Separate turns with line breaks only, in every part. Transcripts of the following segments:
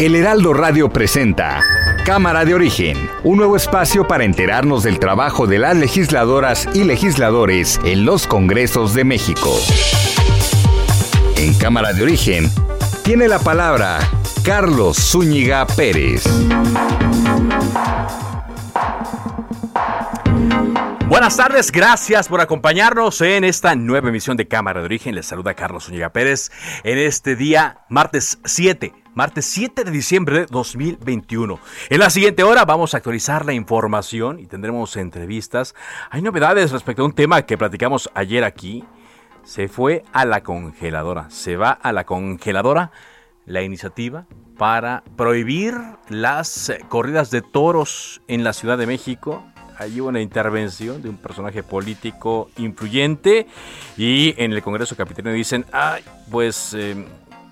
El Heraldo Radio presenta Cámara de Origen, un nuevo espacio para enterarnos del trabajo de las legisladoras y legisladores en los Congresos de México. En Cámara de Origen, tiene la palabra Carlos Zúñiga Pérez.
Buenas tardes, gracias por acompañarnos en esta nueva emisión de Cámara de Origen. Les saluda Carlos Zúñiga Pérez en este día, martes 7 martes 7 de diciembre de 2021. En la siguiente hora vamos a actualizar la información y tendremos entrevistas. Hay novedades respecto a un tema que platicamos ayer aquí. Se fue a la congeladora. Se va a la congeladora la iniciativa para prohibir las corridas de toros en la Ciudad de México. Hay una intervención de un personaje político influyente y en el Congreso Capitalino dicen, ay, pues eh,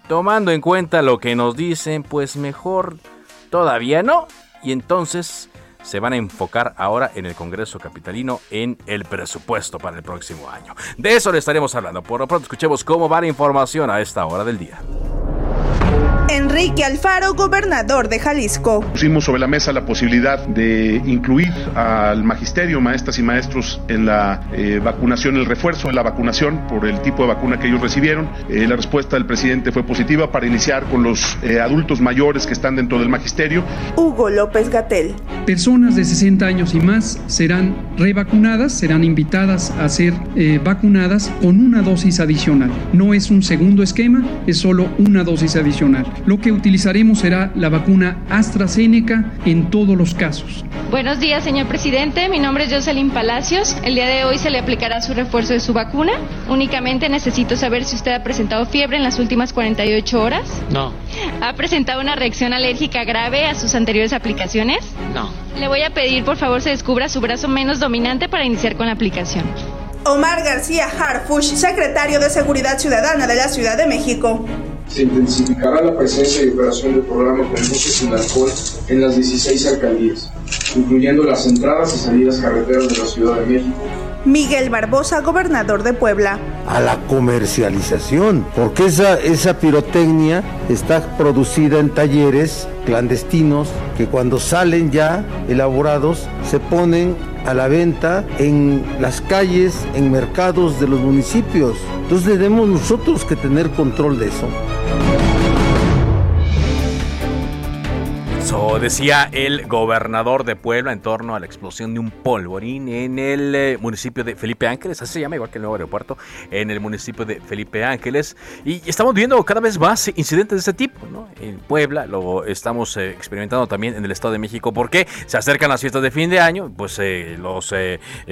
tomando en cuenta lo que nos dicen, pues mejor todavía no. Y entonces se van a enfocar ahora en el Congreso Capitalino en el presupuesto para el próximo año. De eso le estaremos hablando. Por lo pronto escuchemos cómo va la información a esta hora del día.
Enrique Alfaro, gobernador de Jalisco.
Pusimos sobre la mesa la posibilidad de incluir al magisterio, maestras y maestros en la eh, vacunación, el refuerzo de la vacunación por el tipo de vacuna que ellos recibieron. Eh, la respuesta del presidente fue positiva para iniciar con los eh, adultos mayores que están dentro del magisterio.
Hugo López Gatel.
Personas de 60 años y más serán revacunadas, serán invitadas a ser vacunadas con una dosis adicional. No es un segundo esquema, es solo una dosis adicional. Lo que utilizaremos será la vacuna AstraZeneca en todos los casos.
Buenos días, señor presidente. Mi nombre es Jocelyn Palacios. El día de hoy se le aplicará su refuerzo de su vacuna. Únicamente necesito saber si usted ha presentado fiebre en las últimas 48 horas.
No.
¿Ha presentado una reacción alérgica grave a sus anteriores aplicaciones?
No.
Le voy a pedir, por favor, se descubra su brazo menos dominante para iniciar con la aplicación.
Omar García Harfush, secretario de Seguridad Ciudadana de la Ciudad de México
se intensificará la presencia y operación del programa con buses sin alcohol en las 16 alcaldías, incluyendo las entradas y salidas carreteras de la Ciudad de México.
Miguel Barbosa, gobernador de Puebla.
A la comercialización, porque esa, esa pirotecnia está producida en talleres clandestinos que cuando salen ya elaborados se ponen a la venta en las calles, en mercados de los municipios. Entonces debemos nosotros que tener control de eso.
Eso decía el gobernador de Puebla en torno a la explosión de un polvorín en el eh, municipio de Felipe Ángeles, así se llama igual que el nuevo aeropuerto, en el municipio de Felipe Ángeles. Y estamos viendo cada vez más incidentes de este tipo, ¿no? En Puebla lo estamos eh, experimentando también en el Estado de México, porque se acercan las fiestas de fin de año, pues eh, los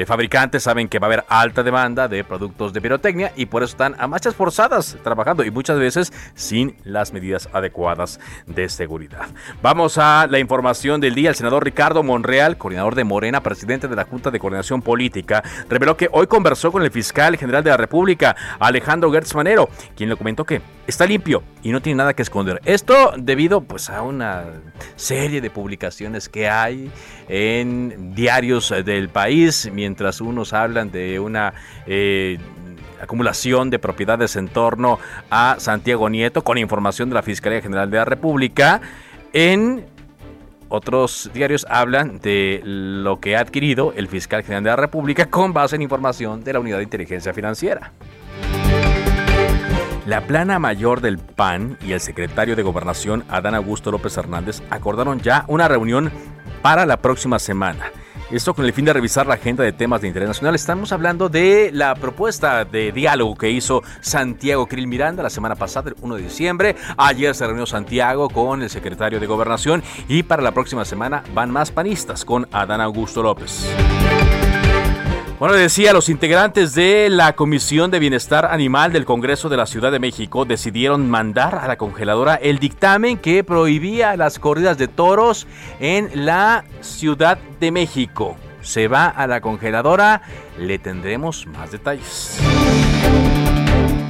fabricantes saben que va a haber alta demanda de productos de pirotecnia y por eso están a marchas forzadas trabajando y muchas veces sin las medidas adecuadas de seguridad. Vamos a la información del día, el senador Ricardo Monreal, coordinador de Morena, presidente de la Junta de Coordinación Política, reveló que hoy conversó con el fiscal general de la República, Alejandro Gertz Manero, quien le comentó que está limpio y no tiene nada que esconder. Esto debido pues a una serie de publicaciones que hay en diarios del país, mientras unos hablan de una... Eh, acumulación de propiedades en torno a Santiago Nieto con información de la Fiscalía General de la República en otros diarios hablan de lo que ha adquirido el fiscal general de la República con base en información de la Unidad de Inteligencia Financiera. La plana mayor del PAN y el secretario de Gobernación, Adán Augusto López Hernández, acordaron ya una reunión para la próxima semana. Esto con el fin de revisar la agenda de temas de interés nacional. Estamos hablando de la propuesta de diálogo que hizo Santiago Krill Miranda la semana pasada, el 1 de diciembre. Ayer se reunió Santiago con el secretario de Gobernación y para la próxima semana van más panistas con Adán Augusto López. Bueno, decía, los integrantes de la Comisión de Bienestar Animal del Congreso de la Ciudad de México decidieron mandar a la congeladora el dictamen que prohibía las corridas de toros en la Ciudad de México. Se va a la congeladora, le tendremos más detalles.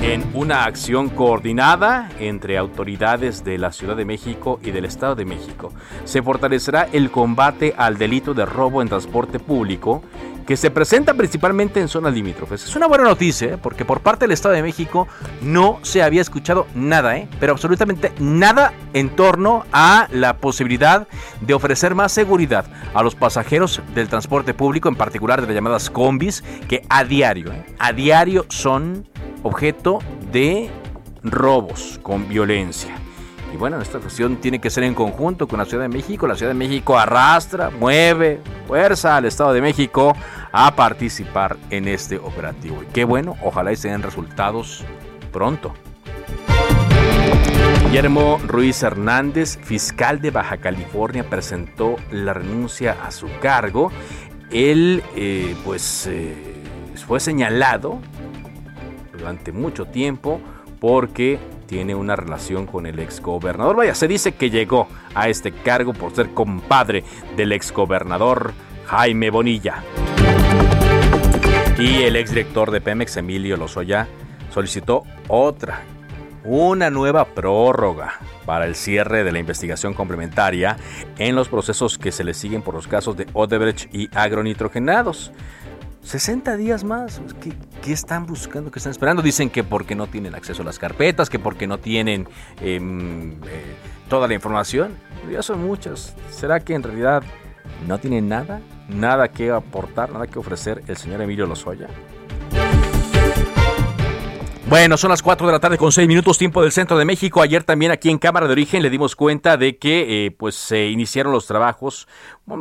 En una acción coordinada entre autoridades de la Ciudad de México y del Estado de México, se fortalecerá el combate al delito de robo en transporte público que se presenta principalmente en zonas limítrofes. Es una buena noticia, ¿eh? porque por parte del Estado de México no se había escuchado nada, ¿eh? pero absolutamente nada en torno a la posibilidad de ofrecer más seguridad a los pasajeros del transporte público, en particular de las llamadas combis, que a diario, ¿eh? a diario son objeto de robos con violencia. Y bueno, esta cuestión tiene que ser en conjunto con la Ciudad de México. La Ciudad de México arrastra, mueve, fuerza al Estado de México a participar en este operativo. Y qué bueno, ojalá y se den resultados pronto. Guillermo Ruiz Hernández, fiscal de Baja California, presentó la renuncia a su cargo. Él, eh, pues, eh, fue señalado durante mucho tiempo porque tiene una relación con el exgobernador. Vaya, se dice que llegó a este cargo por ser compadre del exgobernador Jaime Bonilla. Y el exdirector de Pemex, Emilio Lozoya, solicitó otra, una nueva prórroga para el cierre de la investigación complementaria en los procesos que se le siguen por los casos de Odebrecht y agronitrogenados. 60 días más. ¿Qué, están buscando? ¿Qué están esperando? Dicen que porque no tienen acceso a las carpetas, que porque no tienen em, eh, toda la información. Ya son muchas. ¿Será que en realidad no tienen nada? ¿Nada que aportar? ¿Nada que ofrecer el señor Emilio Lozoya? Bueno, son las 4 de la tarde con 6 minutos tiempo del centro de México. Ayer también aquí en Cámara de Origen le dimos cuenta de que eh, pues se iniciaron los trabajos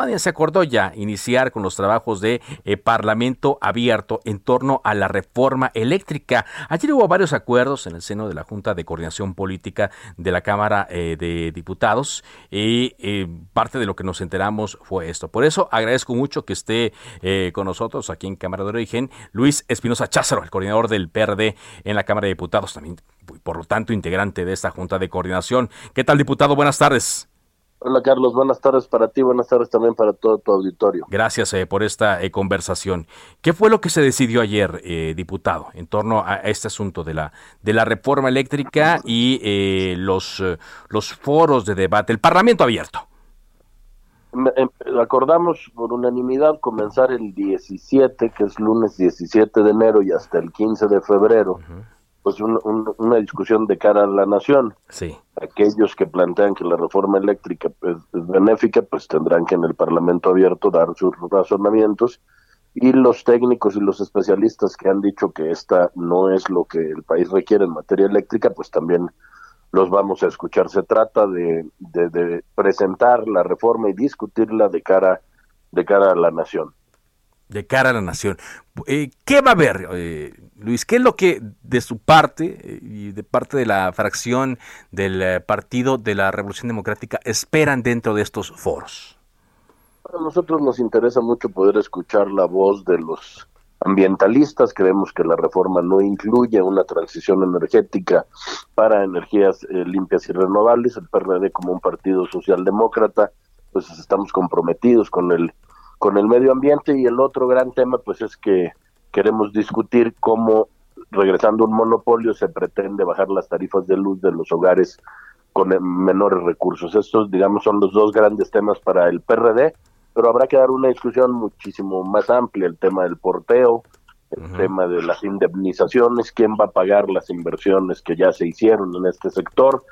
bien se acordó ya iniciar con los trabajos de eh, Parlamento abierto en torno a la reforma eléctrica. Ayer hubo varios acuerdos en el seno de la Junta de Coordinación Política de la Cámara eh, de Diputados y eh, parte de lo que nos enteramos fue esto. Por eso agradezco mucho que esté con nosotros aquí en Cámara de Origen Luis Espinosa Cházaro, el coordinador del PRD en la Cámara de Diputados, también por lo tanto integrante de esta Junta de Coordinación. ¿Qué tal, diputado? Buenas tardes.
Hola Carlos, buenas tardes para ti, buenas tardes también para todo tu auditorio.
Gracias eh, por esta eh, conversación. ¿Qué fue lo que se decidió ayer, eh, diputado, en torno a este asunto de la de la reforma eléctrica y los los foros de debate, el Parlamento abierto?
Em, acordamos por unanimidad comenzar el 17, que es lunes 17 de enero y hasta el 15 de febrero pues una discusión de cara a la nación.
Sí.
Aquellos que plantean que la reforma eléctrica es, benéfica, pues tendrán que en el Parlamento abierto dar sus razonamientos y los técnicos y los especialistas que han dicho que esta no es lo que el país requiere en materia eléctrica, pues también los vamos a escuchar. Se trata de, de presentar la reforma y discutirla de cara de cara a la nación
de cara a la nación. Eh, ¿Qué va a haber, eh, Luis? ¿Qué es lo que de su parte eh, y de parte de la fracción del Partido de la Revolución Democrática esperan dentro de estos foros?
A nosotros nos interesa mucho poder escuchar la voz de los ambientalistas. Creemos que la reforma no incluye una transición energética para energías limpias y renovables. El PRD como un partido socialdemócrata, pues estamos comprometidos con el con el medio ambiente y el otro gran tema pues es que queremos discutir cómo regresando a un monopolio se pretende bajar las tarifas de luz de los hogares con menores recursos. Estos digamos son los dos grandes temas para el PRD, pero habrá que dar una discusión muchísimo más amplia, el tema del porteo, el tema de las indemnizaciones, quién va a pagar las inversiones que ya se hicieron en este sector,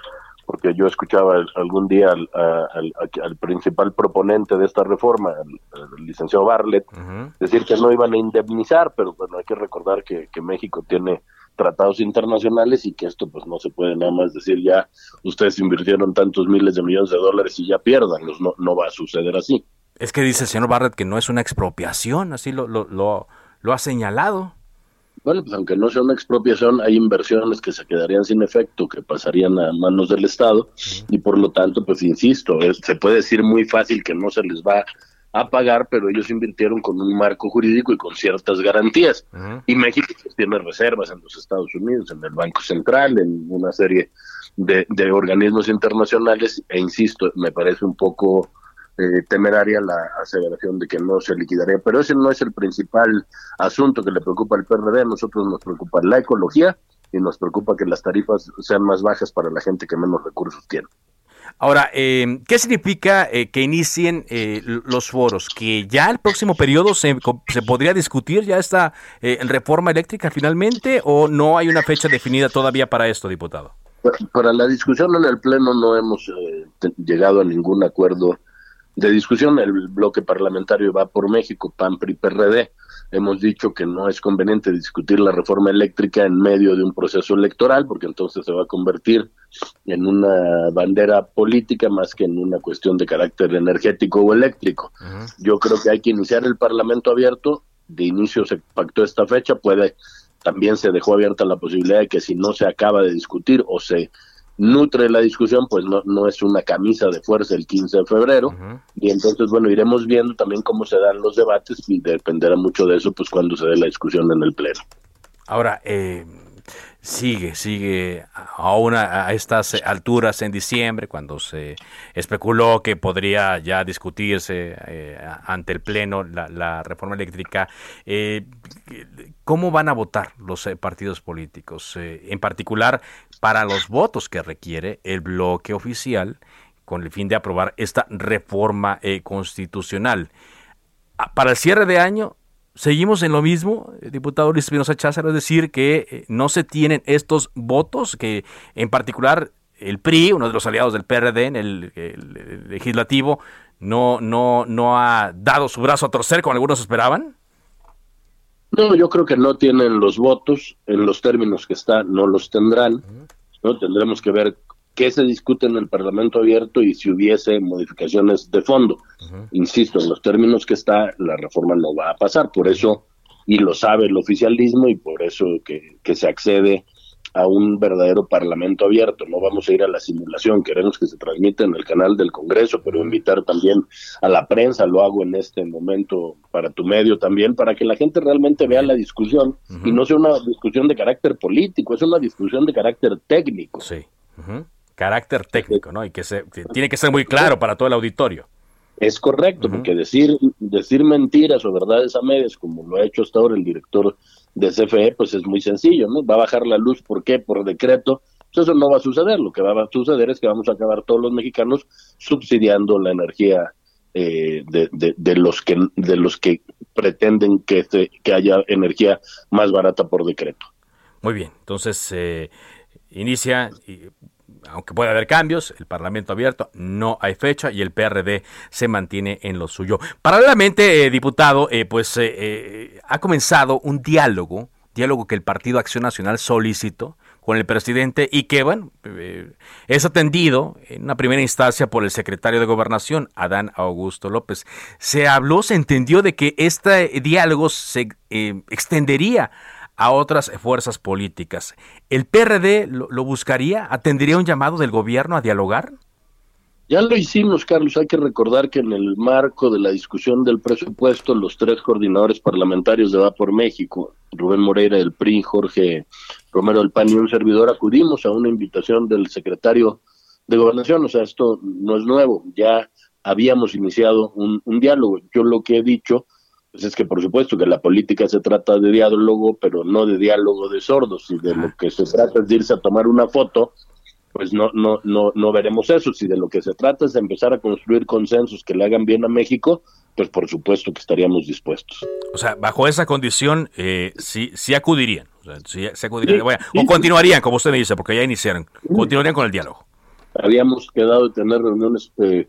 porque yo escuchaba algún día al, principal proponente de esta reforma, el, licenciado Bartlett, decir que no iban a indemnizar, pero bueno, hay que recordar que, México tiene tratados internacionales y que esto pues no se puede nada más decir ya ustedes invirtieron tantos miles de millones de dólares y ya pierdan, no, no va a suceder así.
Es que dice el señor Bartlett que no es una expropiación, así lo, lo, lo, lo ha señalado.
Bueno, pues aunque no sea una expropiación, hay inversiones que se quedarían sin efecto, que pasarían a manos del Estado, y por lo tanto, pues insisto, se puede decir muy fácil que no se les va a pagar, pero ellos invirtieron con un marco jurídico y con ciertas garantías. Y México pues, tiene reservas en los Estados Unidos, en el Banco Central, en una serie de, de organismos internacionales, e insisto, me parece un poco eh, temeraria la aseveración de que no se liquidaría. Pero ese no es el principal asunto que le preocupa al PRD. A nosotros nos preocupa la ecología y nos preocupa que las tarifas sean más bajas para la gente que menos recursos tiene.
Ahora, eh, ¿qué significa eh, que inicien eh, los foros? ¿Que ya el próximo periodo se, se podría discutir ya esta reforma eléctrica finalmente o no hay una fecha definida todavía para esto, diputado?
Para la discusión en el Pleno no hemos llegado a ningún acuerdo de discusión. El bloque parlamentario va por México, PAN, PRI, PRD. Hemos dicho que no es conveniente discutir la reforma eléctrica en medio de un proceso electoral, porque entonces se va a convertir en una bandera política más que en una cuestión de carácter energético o eléctrico. Yo creo que hay que iniciar el Parlamento abierto. De inicio se pactó esta fecha, puede también se dejó abierta la posibilidad de que si no se acaba de discutir o se nutre la discusión, pues no, no es una camisa de fuerza el 15 de febrero. Y entonces, bueno, iremos viendo también cómo se dan los debates y dependerá mucho de eso, pues cuando se dé la discusión en el Pleno.
Ahora, eh, sigue, sigue aún a, estas alturas en diciembre, cuando se especuló que podría ya discutirse eh, ante el Pleno la, reforma eléctrica. Eh, ¿Cómo van a votar los eh, partidos políticos? en particular, para los votos que requiere el bloque oficial con el fin de aprobar esta reforma constitucional. Ah, para el cierre de año, Seguimos en lo mismo, eh, diputado Luis Espinosa Cházaro, es decir, que eh, no se tienen estos votos, que en particular el PRI, uno de los aliados del PRD en el, legislativo, no, no, no ha dado su brazo a torcer como algunos esperaban.
No, yo creo que no tienen los votos en los términos que están, no los tendrán. ¿no? Tendremos que ver qué se discute en el Parlamento abierto y si hubiese modificaciones de fondo. Insisto, en los términos que está, la reforma no va a pasar, por eso, y lo sabe el oficialismo, y por eso que, que se accede a un verdadero Parlamento abierto. No vamos a ir a la simulación, queremos que se transmita en el canal del Congreso, pero invitar también a la prensa, lo hago en este momento para tu medio también, para que la gente realmente vea la discusión y no sea una discusión de carácter político, es una discusión de carácter técnico.
Sí carácter técnico, ¿no? Y que, se, tiene que ser muy claro para todo el auditorio.
Es correcto, porque decir, decir mentiras o verdades a medias, como lo ha hecho hasta ahora el director de CFE, pues es muy sencillo, ¿no? Va a bajar la luz, ¿por qué? Por decreto. Pues eso no va a suceder. Lo que va a suceder es que vamos a acabar todos los mexicanos subsidiando la energía eh, de, de, los que de los que pretenden que, que haya energía más barata por decreto.
Muy bien, entonces eh, inicia aunque puede haber cambios, el Parlamento abierto, no hay fecha y el PRD se mantiene en lo suyo. Paralelamente, eh, diputado, eh, pues eh, ha comenzado un diálogo, diálogo que el Partido Acción Nacional solicitó con el presidente y que, bueno, es atendido en una primera instancia por el secretario de Gobernación, Adán Augusto López. Se habló, se entendió de que este diálogo se extendería a otras fuerzas políticas. ¿El PRD lo, buscaría? ¿Atendería un llamado del gobierno a dialogar?
Ya lo hicimos, Carlos. Hay que recordar que en el marco de la discusión del presupuesto, los tres coordinadores parlamentarios de Va por México, Rubén Moreira del PRI, Jorge Romero del PAN y un servidor, acudimos a una invitación del secretario de Gobernación. O sea, esto no es nuevo. Ya habíamos iniciado un, un diálogo. Yo lo que he dicho pues es que por supuesto que la política se trata de diálogo, pero no de diálogo de sordos. Si de lo que se trata es de irse a tomar una foto, pues no, no, no, no veremos eso. Si de lo que se trata es de empezar a construir consensos que le hagan bien a México, pues por supuesto que estaríamos dispuestos.
O sea, bajo esa condición, eh, sí, sí acudirían. O, acudirían. o continuarían, como usted me dice, porque ya iniciaron. Continuarían con el diálogo.
Habíamos quedado de tener reuniones eh,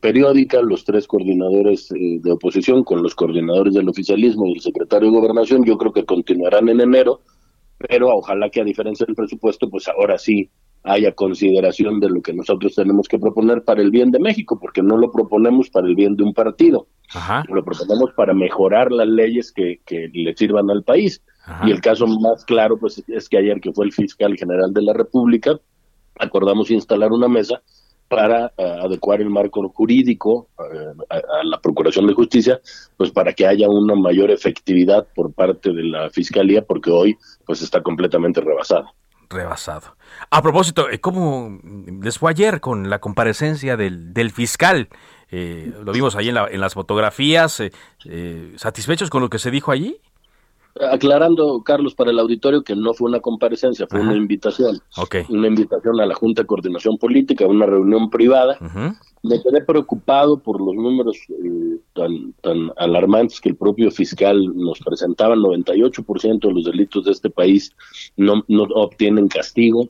periódica, los tres coordinadores eh, de oposición con los coordinadores del oficialismo y el secretario de gobernación, yo creo que continuarán en enero, pero ojalá que a diferencia del presupuesto, pues ahora sí haya consideración de lo que nosotros tenemos que proponer para el bien de México, porque no lo proponemos para el bien de un partido, lo proponemos para mejorar las leyes que, que le sirvan al país. Y el caso más claro, pues es que ayer que fue el fiscal general de la República, acordamos instalar una mesa para eh, adecuar el marco jurídico eh, a, la Procuración de Justicia, pues para que haya una mayor efectividad por parte de la Fiscalía, porque hoy pues está completamente rebasado.
Rebasado. A propósito, ¿cómo les fue ayer con la comparecencia del, del fiscal? lo vimos ahí en, la, en las fotografías. ¿Satisfechos con lo que se dijo allí?
Aclarando, Carlos, para el auditorio que no fue una comparecencia, fue una invitación. Una invitación a la Junta de Coordinación Política, una reunión privada. Me quedé preocupado por los números eh, tan, tan alarmantes que el propio fiscal nos presentaba. 98% de los delitos de este país no, no obtienen castigo.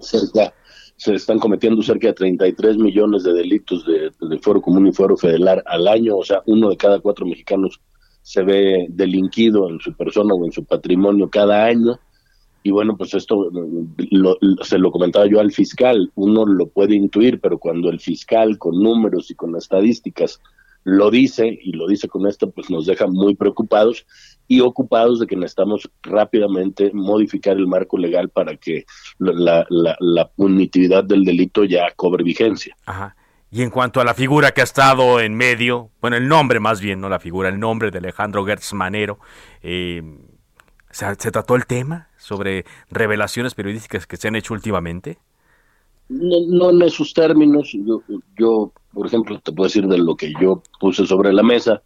Cerca, se están cometiendo cerca de 33 millones de delitos de, de Foro Común y Foro Federal al año. O sea, uno de cada cuatro mexicanos se ve delinquido en su persona o en su patrimonio cada año. Y bueno, pues esto se lo comentaba yo al fiscal, uno lo puede intuir, pero cuando el fiscal con números y con estadísticas lo dice y lo dice con esto, pues nos deja muy preocupados y ocupados de que necesitamos rápidamente modificar el marco legal para que la, la, la punitividad del delito ya cobre vigencia.
Ajá. Y en cuanto a la figura que ha estado en medio, bueno, el nombre más bien, no la figura, el nombre de Alejandro Gertz Manero, eh, ¿se, trató el tema sobre revelaciones periodísticas que se han hecho últimamente?
No, en esos términos. Yo, yo, por ejemplo, te puedo decir de lo que yo puse sobre la mesa.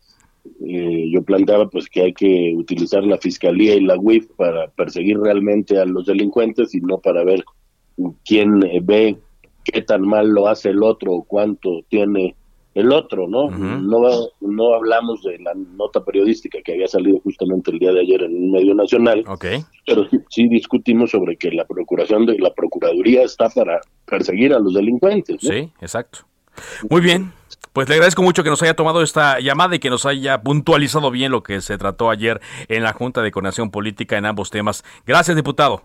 Eh, yo planteaba pues que hay que utilizar la fiscalía y la UIF para perseguir realmente a los delincuentes y no para ver quién ve qué tan mal lo hace el otro o cuánto tiene el otro, ¿no? No no hablamos de la nota periodística que había salido justamente el día de ayer en un medio nacional, pero sí, discutimos sobre que la procuración de la procuraduría está para perseguir a los delincuentes.
Sí, exacto. Muy bien. Pues le agradezco mucho que nos haya tomado esta llamada y que nos haya puntualizado bien lo que se trató ayer en la Junta de Coordinación Política en ambos temas. Gracias, diputado.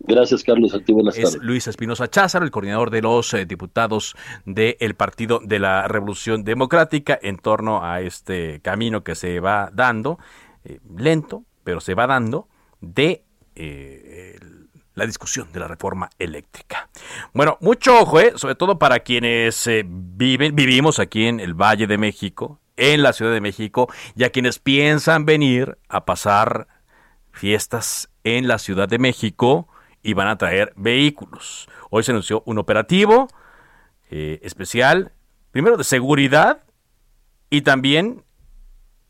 Gracias, Carlos. A ti, buenas
es Luis Espinosa Cházaro, el coordinador de los eh, diputados del Partido de la Revolución Democrática en torno a este camino que se va dando, eh, lento, pero se va dando, de eh, la discusión de la reforma eléctrica. Bueno, mucho ojo, sobre todo para quienes viven, vivimos aquí en el Valle de México, en la Ciudad de México, y a quienes piensan venir a pasar fiestas en la Ciudad de México y van a traer vehículos. Hoy se anunció un operativo eh, especial, primero de seguridad y también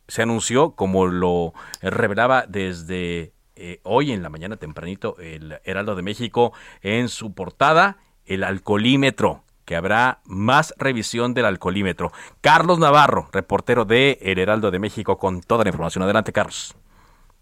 se anunció, como lo revelaba desde eh, hoy en la mañana tempranito el Heraldo de México en su portada, el alcoholímetro que habrá más revisión del alcoholímetro. Carlos Navarro, reportero de El Heraldo de México, con toda la información. Adelante, Carlos.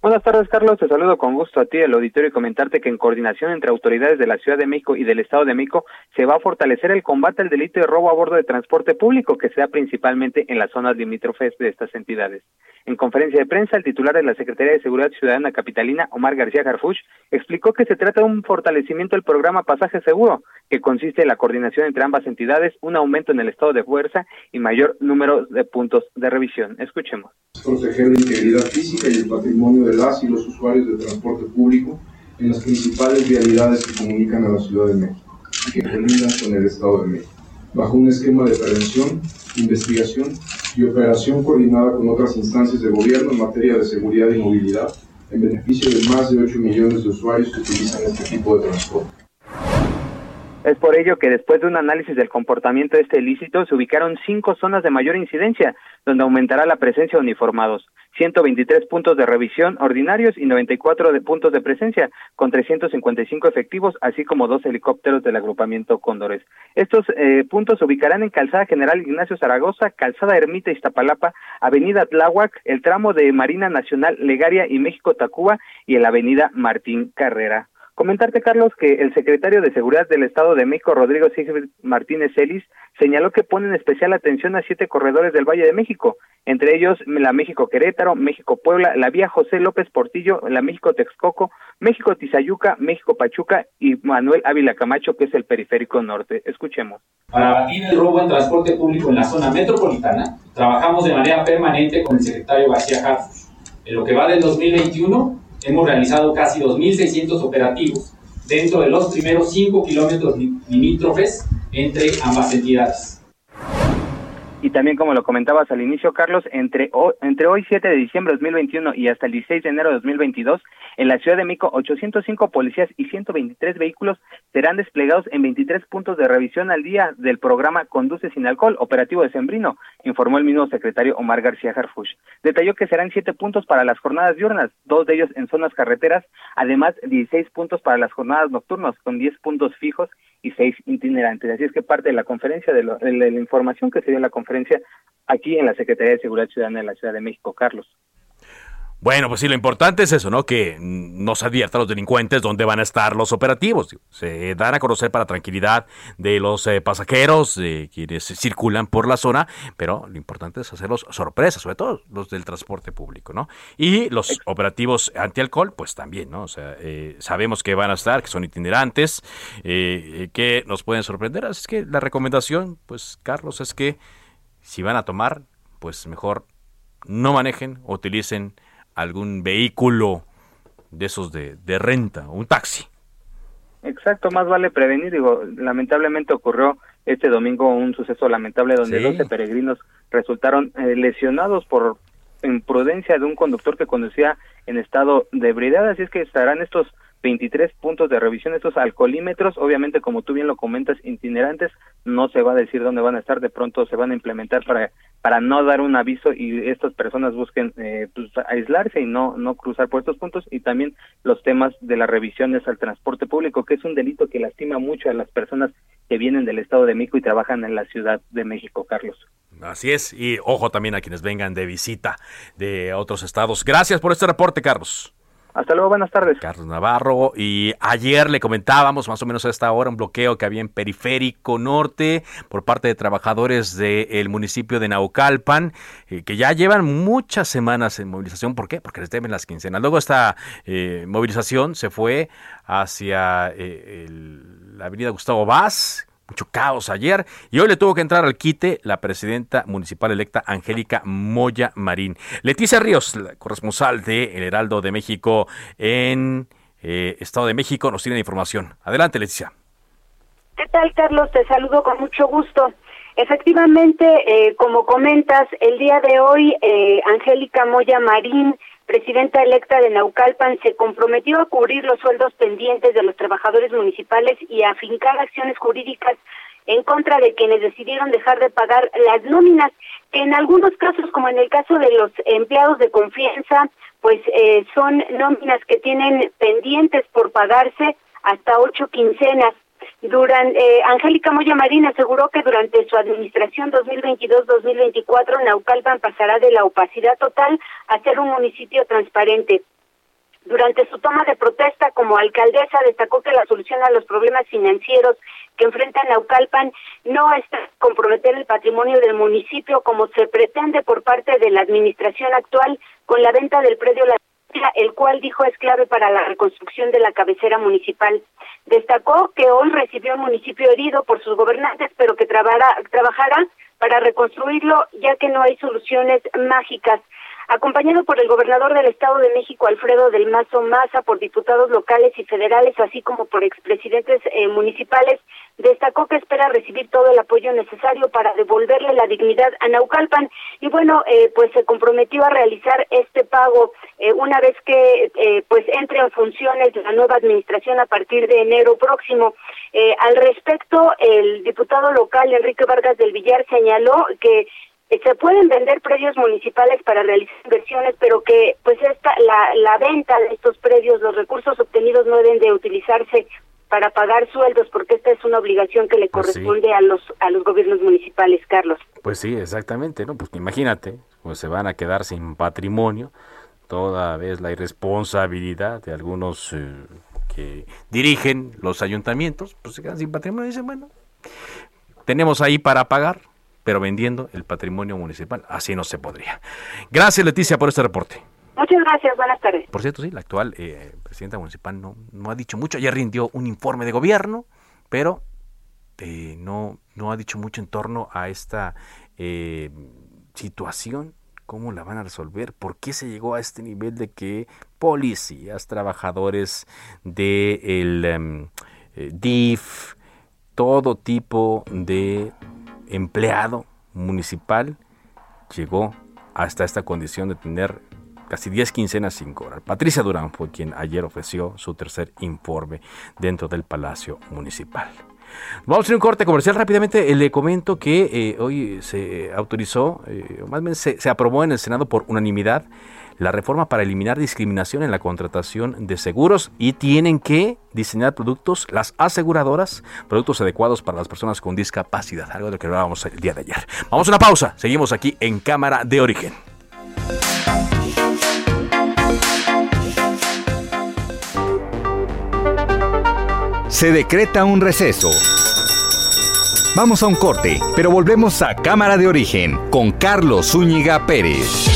Buenas tardes, Carlos. Te saludo con gusto a ti, el auditorio, y comentarte que en coordinación entre autoridades de la Ciudad de México y del Estado de México se va a fortalecer el combate al delito de robo a bordo de transporte público, que sea principalmente en las zonas limítrofes de estas entidades. En conferencia de prensa, el titular de la Secretaría de Seguridad Ciudadana Capitalina, Omar García Garfuch, explicó que se trata de un fortalecimiento del programa Pasaje Seguro, que consiste en la coordinación entre ambas entidades, un aumento en el estado de fuerza y mayor número de puntos de revisión. Escuchemos.
Proteger la integridad física y el patrimonio de las y los usuarios de transporte público en las principales vialidades que comunican a la Ciudad de México que con el Estado de México, bajo un esquema de prevención, investigación y operación coordinada con otras instancias de gobierno en materia de seguridad y movilidad, en beneficio de más de 8 millones de usuarios que utilizan este tipo de transporte.
Es por ello que después de un análisis del comportamiento de este ilícito se ubicaron cinco zonas de mayor incidencia, donde aumentará la presencia de uniformados, 123 puntos de revisión ordinarios y 94 de puntos de presencia, con 355 efectivos, así como dos helicópteros del agrupamiento Cóndores. Estos eh, puntos se ubicarán en Calzada General Ignacio Zaragoza, Calzada Ermita Iztapalapa, Avenida Tláhuac, el tramo de Marina Nacional Legaria y México Tacuba y en la Avenida Martín Carrera. Comentarte, Carlos, que el secretario de Seguridad del Estado de México, Rodrigo Sigrid Martínez Celis, señaló que ponen especial atención a siete corredores del Valle de México, entre ellos la México Querétaro, México Puebla, la vía José López Portillo, la México Texcoco, México Tizayuca, México Pachuca y Manuel Ávila Camacho, que es el periférico norte. Escuchemos.
Para abatir el robo en transporte público en la zona metropolitana, trabajamos de manera permanente con el secretario García Harfus. En lo que va del 2021, hemos realizado casi 2.600 operativos dentro de los primeros 5 kilómetros limítrofes entre ambas entidades.
Y también, como lo comentabas al inicio, Carlos, entre, entre hoy 7 de diciembre de 2021 y hasta el 16 de enero de 2022, en la Ciudad de México, 805 policías y 123 vehículos serán desplegados en 23 puntos de revisión al día del programa Conduce sin alcohol, operativo de Sembrino, informó el mismo secretario Omar García Harfush. Detalló que serán siete puntos para las jornadas diurnas, dos de ellos en zonas carreteras, además 16 puntos para las jornadas nocturnas, con 10 puntos fijos y 6 itinerantes. Así es que parte de la conferencia, de, de la información que se dio en la conferencia aquí en la Secretaría de Seguridad Ciudadana de la Ciudad de México, Carlos.
Bueno, pues sí, lo importante es eso, ¿no? Que nos advierta a los delincuentes dónde van a estar los operativos. Se dan a conocer para tranquilidad de los eh, pasajeros, de quienes circulan por la zona, pero lo importante es hacerlos sorpresas, sobre todo los del transporte público, ¿no? Y los operativos anti-alcohol, pues también, ¿no? O sea, eh, sabemos que van a estar, que son itinerantes, eh, que nos pueden sorprender. Así que la recomendación, pues, Carlos, es que si van a tomar, pues mejor no manejen, utilicen algún vehículo de esos de, de renta, un taxi.
Exacto, más vale prevenir. Digo, lamentablemente ocurrió este domingo un suceso lamentable donde 12 peregrinos resultaron eh, lesionados por imprudencia de un conductor que conducía en estado de ebriedad. Así es que estarán estos 23 puntos de revisión, estos alcoholímetros, obviamente como tú bien lo comentas, itinerantes, no se va a decir dónde van a estar, de pronto se van a implementar para para no dar un aviso y estas personas busquen eh, pues, aislarse y no no cruzar por estos puntos y también los temas de las revisiones al transporte público, que es un delito que lastima mucho a las personas que vienen del Estado de México y trabajan en la Ciudad de México, Carlos.
Así es, y ojo también a quienes vengan de visita de otros estados. Gracias por este reporte, Carlos.
Hasta luego, buenas tardes.
Carlos Navarro. Y ayer le comentábamos, más o menos a esta hora, un bloqueo que había en Periférico Norte por parte de trabajadores del municipio de Naucalpan, eh, que ya llevan muchas semanas en movilización. ¿Por qué? Porque les deben las quincenas. Luego esta eh, movilización se fue hacia eh, la avenida Gustavo Vaz, mucho caos ayer y hoy le tuvo que entrar al quite la presidenta municipal electa Angélica Moya Marín. Leticia Ríos, la corresponsal de El Heraldo de México en eh, Estado de México, nos tiene información. Adelante, Leticia.
¿Qué tal, Carlos? Te saludo con mucho gusto. Efectivamente, eh, como comentas, el día de hoy, eh, Angélica Moya Marín presidenta electa de Naucalpan, se comprometió a cubrir los sueldos pendientes de los trabajadores municipales y a afincar acciones jurídicas en contra de quienes decidieron dejar de pagar las nóminas, que en algunos casos, como en el caso de los empleados de confianza, pues eh, son nóminas que tienen pendientes por pagarse hasta ocho quincenas. Durante, eh, Angélica Moya Marín aseguró que durante su administración 2022-2024 Naucalpan pasará de la opacidad total a ser un municipio transparente. Durante su toma de protesta como alcaldesa destacó que la solución a los problemas financieros que enfrenta Naucalpan no está comprometer el patrimonio del municipio como se pretende por parte de la administración actual con la venta del predio La el cual dijo es clave para la reconstrucción de la cabecera municipal. Destacó que hoy recibió un municipio herido por sus gobernantes, pero que trabajará, trabajará para reconstruirlo, ya que no hay soluciones mágicas acompañado por el gobernador del Estado de México, Alfredo del Mazo Maza, por diputados locales y federales, así como por expresidentes eh, municipales, destacó que espera recibir todo el apoyo necesario para devolverle la dignidad a Naucalpan y bueno, eh, pues se comprometió a realizar este pago eh, una vez que pues entre en funciones la nueva administración a partir de enero próximo. al respecto, el diputado local Enrique Vargas del Villar señaló que eh, se pueden vender predios municipales para realizar inversiones, pero que pues esta la, la venta de estos predios, los recursos obtenidos no deben de utilizarse para pagar sueldos, porque esta es una obligación que le pues corresponde a los a los gobiernos municipales, Carlos.
Pues sí, exactamente, ¿no? Pues imagínate, pues se van a quedar sin patrimonio, toda vez la irresponsabilidad de algunos eh, que dirigen los ayuntamientos, pues se quedan sin patrimonio y dicen, bueno, tenemos ahí para pagar, pero vendiendo el patrimonio municipal. Así no se podría. Gracias, Leticia, por este reporte.
Muchas gracias, buenas tardes.
Por cierto, sí, la actual eh, presidenta municipal no, no ha dicho mucho. Ya rindió un informe de gobierno, pero eh, no, no ha dicho mucho en torno a esta eh, situación. ¿Cómo la van a resolver? ¿Por qué se llegó a este nivel de que policías, trabajadores del de em, DIF, todo tipo de empleado municipal llegó hasta esta condición de tener casi 10 quincenas sin cobrar. Patricia Durán fue quien ayer ofreció su tercer informe dentro del Palacio Municipal. Vamos a un corte comercial rápidamente. Le comento que eh, hoy se autorizó, eh, más bien se aprobó en el Senado por unanimidad la reforma para eliminar discriminación en la contratación de seguros y tienen que diseñar productos, las aseguradoras, productos adecuados para las personas con discapacidad, algo de lo que hablábamos el día de ayer. Vamos a una pausa, seguimos aquí en Cámara de Origen.
Se decreta un receso. Vamos a un corte, pero volvemos a Cámara de Origen con Carlos Zúñiga Pérez.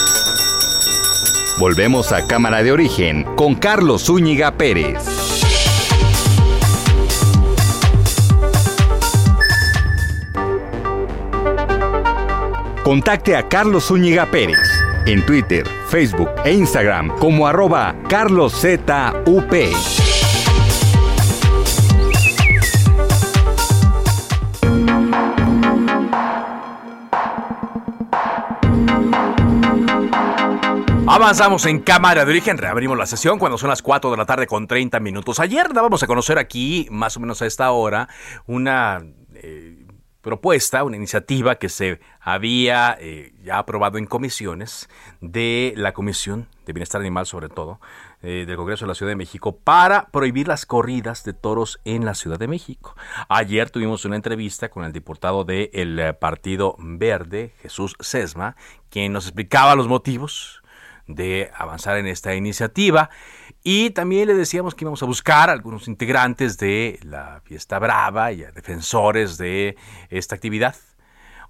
Volvemos a Cámara de Origen con Carlos Zúñiga Pérez. Contacte a Carlos Zúñiga Pérez en Twitter, Facebook e Instagram como arroba carloszup.
Avanzamos en cámara de origen, reabrimos la sesión cuando son las 4 de la tarde con 30 minutos. Ayer dábamos a conocer aquí, más o menos a esta hora, una eh, propuesta, una iniciativa que se había eh, ya aprobado en comisiones de la Comisión de Bienestar Animal, sobre todo, eh, del Congreso de la Ciudad de México, para prohibir las corridas de toros en la Ciudad de México. Ayer tuvimos una entrevista con el diputado del Partido Verde, Jesús Sesma, quien nos explicaba los motivos de avanzar en esta iniciativa. Y también le decíamos que íbamos a buscar a algunos integrantes de la Fiesta Brava y a defensores de esta actividad.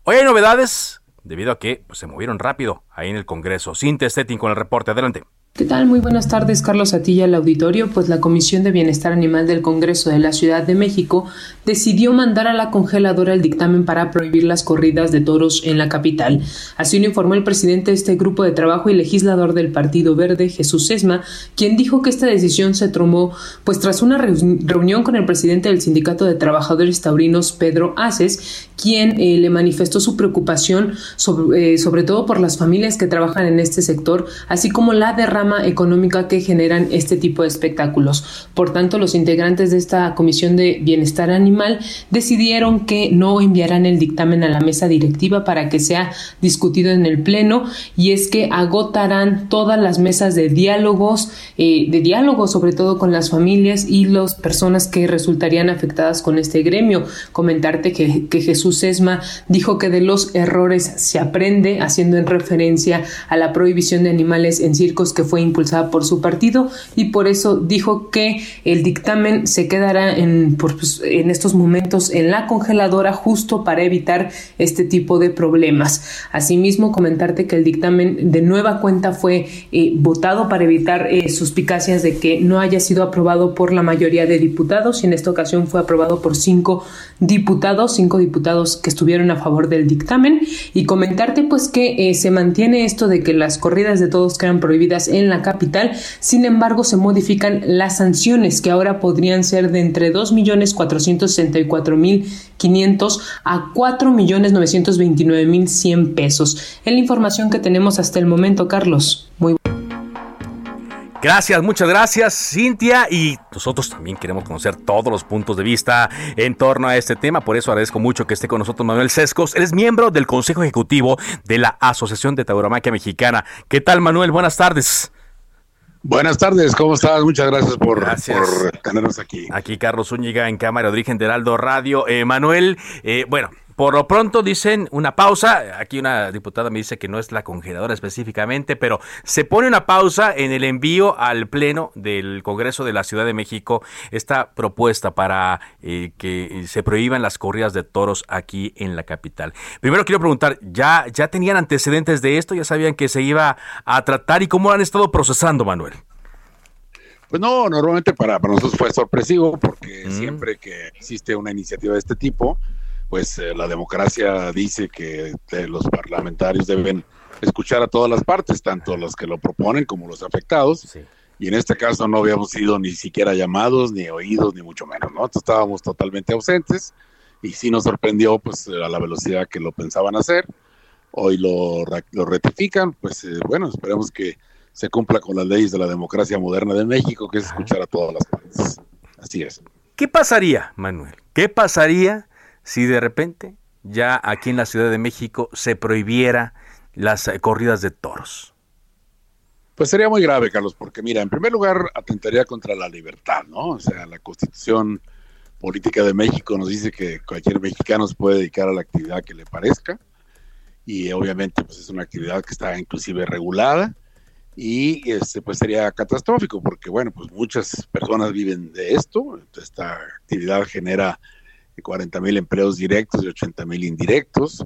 Hoy hay novedades debido a que pues, se movieron rápido ahí en el Congreso. Cintia Stettin con el reporte. Adelante.
¿Qué tal? Muy buenas tardes, Carlos Atilla, al auditorio. Pues la Comisión de Bienestar Animal del Congreso de la Ciudad de México decidió mandar a la congeladora el dictamen para prohibir las corridas de toros en la capital. Así lo informó el presidente de este grupo de trabajo y legislador del Partido Verde, Jesús Sesma, quien dijo que esta decisión se tomó pues tras una reunión con el presidente del Sindicato de Trabajadores Taurinos, Pedro Aces, quien eh, le manifestó su preocupación sobre, eh, sobre todo por las familias que trabajan en este sector, así como la derrama económica que generan este tipo de espectáculos. Por tanto, los integrantes de esta Comisión de Bienestar Animal decidieron que no enviarán el dictamen a la mesa directiva para que sea discutido en el Pleno y es que agotarán todas las mesas de diálogos, eh, de diálogo sobre todo con las familias y las personas que resultarían afectadas con este gremio. Comentarte que, que Jesús Esma dijo que de los errores se aprende, haciendo en referencia a la prohibición de animales en circos que fue impulsada por su partido y por eso dijo que el dictamen se quedará en, pues, en estos momentos en la congeladora justo para evitar este tipo de problemas. Asimismo, comentarte que el dictamen de nueva cuenta fue eh, votado para evitar eh, suspicacias de que no haya sido aprobado por la mayoría de diputados y en esta ocasión fue aprobado por cinco diputados, cinco diputados que estuvieron a favor del dictamen y comentarte pues que eh, se mantiene esto de que las corridas de todos quedan prohibidas en en la capital. Sin embargo, se modifican las sanciones que ahora podrían ser de entre 2.464.500 a 4.929.100 pesos. Es la información que tenemos hasta el momento, Carlos. Muy
Gracias, muchas gracias, Cintia. Y nosotros también queremos conocer todos los puntos de vista en torno a este tema. Por eso agradezco mucho que esté con nosotros Manuel Sescos. Él es miembro del Consejo Ejecutivo de la Asociación de Tauromaquia Mexicana. ¿Qué tal, Manuel? Buenas tardes.
Buenas tardes, ¿cómo estás? Muchas gracias por, tenernos aquí.
Aquí Carlos Zúñiga en Cámara de Origen de Heraldo Radio. Eh, Manuel, eh, bueno, Por lo pronto dicen una pausa. Aquí una diputada me dice que no es la congeladora específicamente, pero se pone una pausa en el envío al Pleno del Congreso de la Ciudad de México esta propuesta para eh, que se prohíban las corridas de toros aquí en la capital. Primero quiero preguntar, ¿ya, ¿ya tenían antecedentes de esto? ¿Ya sabían que se iba a tratar y cómo lo han estado procesando, Manuel?
Pues no, normalmente para, nosotros fue sorpresivo porque mm. siempre que existe una iniciativa de este tipo, pues eh, la democracia dice que eh, los parlamentarios deben escuchar a todas las partes, tanto los que lo proponen como los afectados. Y en este caso no habíamos sido ni siquiera llamados, ni oídos, ni mucho menos, ¿no? estábamos totalmente ausentes y sí nos sorprendió pues a la velocidad que lo pensaban hacer. Hoy lo, lo rectifican, pues eh, bueno, esperemos que se cumpla con las leyes de la democracia moderna de México, que es escuchar a todas las partes. Así es.
¿Qué pasaría, Manuel? ¿Qué pasaría si de repente ya aquí en la Ciudad de México se prohibiera las eh, corridas de toros?
Pues sería muy grave, Carlos, porque mira, en primer lugar atentaría contra la libertad, ¿no? O sea, la Constitución Política de México nos dice que cualquier mexicano se puede dedicar a la actividad que le parezca y obviamente pues es una actividad que está inclusive regulada y este pues sería catastrófico porque bueno, pues muchas personas viven de esto, esta actividad genera 40 mil empleos directos y 80 mil indirectos.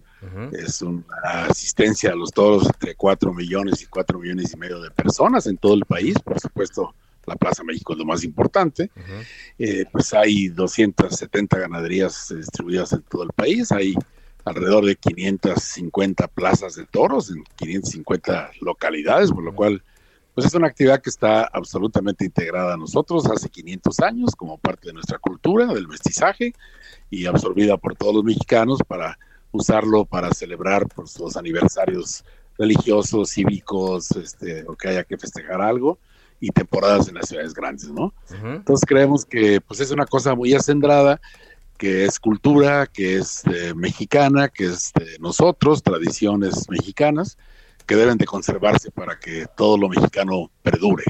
Es una asistencia a los toros entre 4 millones y 4 millones y medio de personas en todo el país. Por supuesto, la Plaza México es lo más importante. Eh, pues hay 270 ganaderías distribuidas en todo el país. Hay alrededor de 550 plazas de toros en 550 localidades, por lo cual pues es una actividad que está absolutamente integrada a nosotros hace 500 años como parte de nuestra cultura, del mestizaje, y absorbida por todos los mexicanos para usarlo para celebrar pues, los aniversarios religiosos, cívicos, este, o que haya que festejar algo, y temporadas en las ciudades grandes, ¿no? Entonces creemos que pues es una cosa muy acendrada, que es cultura, que es eh, mexicana, que es de nosotros, tradiciones mexicanas, que deben de conservarse para que todo lo mexicano perdure.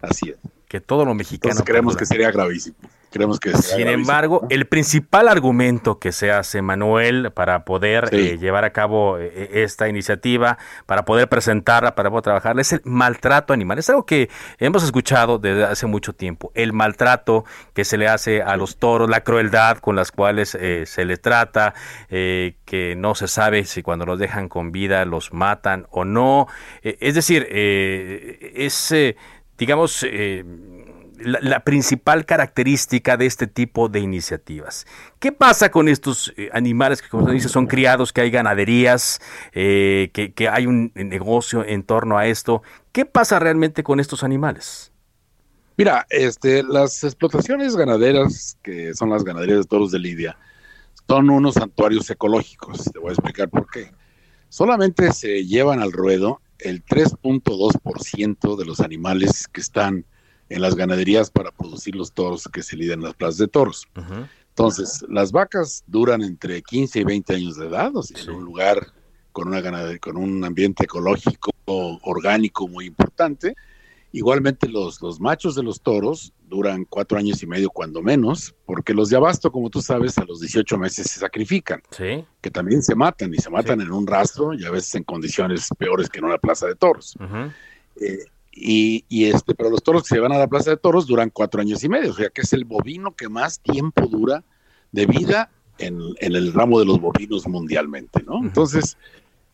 Así es.
Que todo lo mexicano.
creemos que sería gravísimo. Creemos que
Sin embargo, el principal argumento que se hace, Manuel, para poder eh, llevar a cabo eh, esta iniciativa, para poder presentarla, para poder trabajarla, es el maltrato animal. Es algo que hemos escuchado desde hace mucho tiempo. El maltrato que se le hace a los toros, la crueldad con las cuales eh, se le trata, que no se sabe si cuando los dejan con vida los matan o no. es decir, es, digamos, la, principal característica de este tipo de iniciativas. ¿Qué pasa con estos eh, animales que, como se dice, son criados, que hay ganaderías, eh, que, hay un negocio en torno a esto? ¿Qué pasa realmente con estos animales?
Mira, este, las explotaciones ganaderas, que son las ganaderías de toros de Lidia, son unos santuarios ecológicos. Te voy a explicar por qué. Solamente se llevan al ruedo el 3.2% de los animales que están en las ganaderías para producir los toros que se lidian en las plazas de toros. Entonces, las vacas duran entre 15 y 20 años de edad, o sea, en un lugar con, una con un ambiente ecológico orgánico muy importante. Igualmente los, los machos de los toros duran cuatro años y medio cuando menos, porque los de abasto, como tú sabes, a los 18 meses se sacrifican, que también se matan y se matan en un rastro y a veces en condiciones peores que en una plaza de toros. Y, este, pero los toros que se van a la plaza de toros duran cuatro años y medio, o sea que es el bovino que más tiempo dura de vida en, el ramo de los bovinos mundialmente, ¿no? Entonces,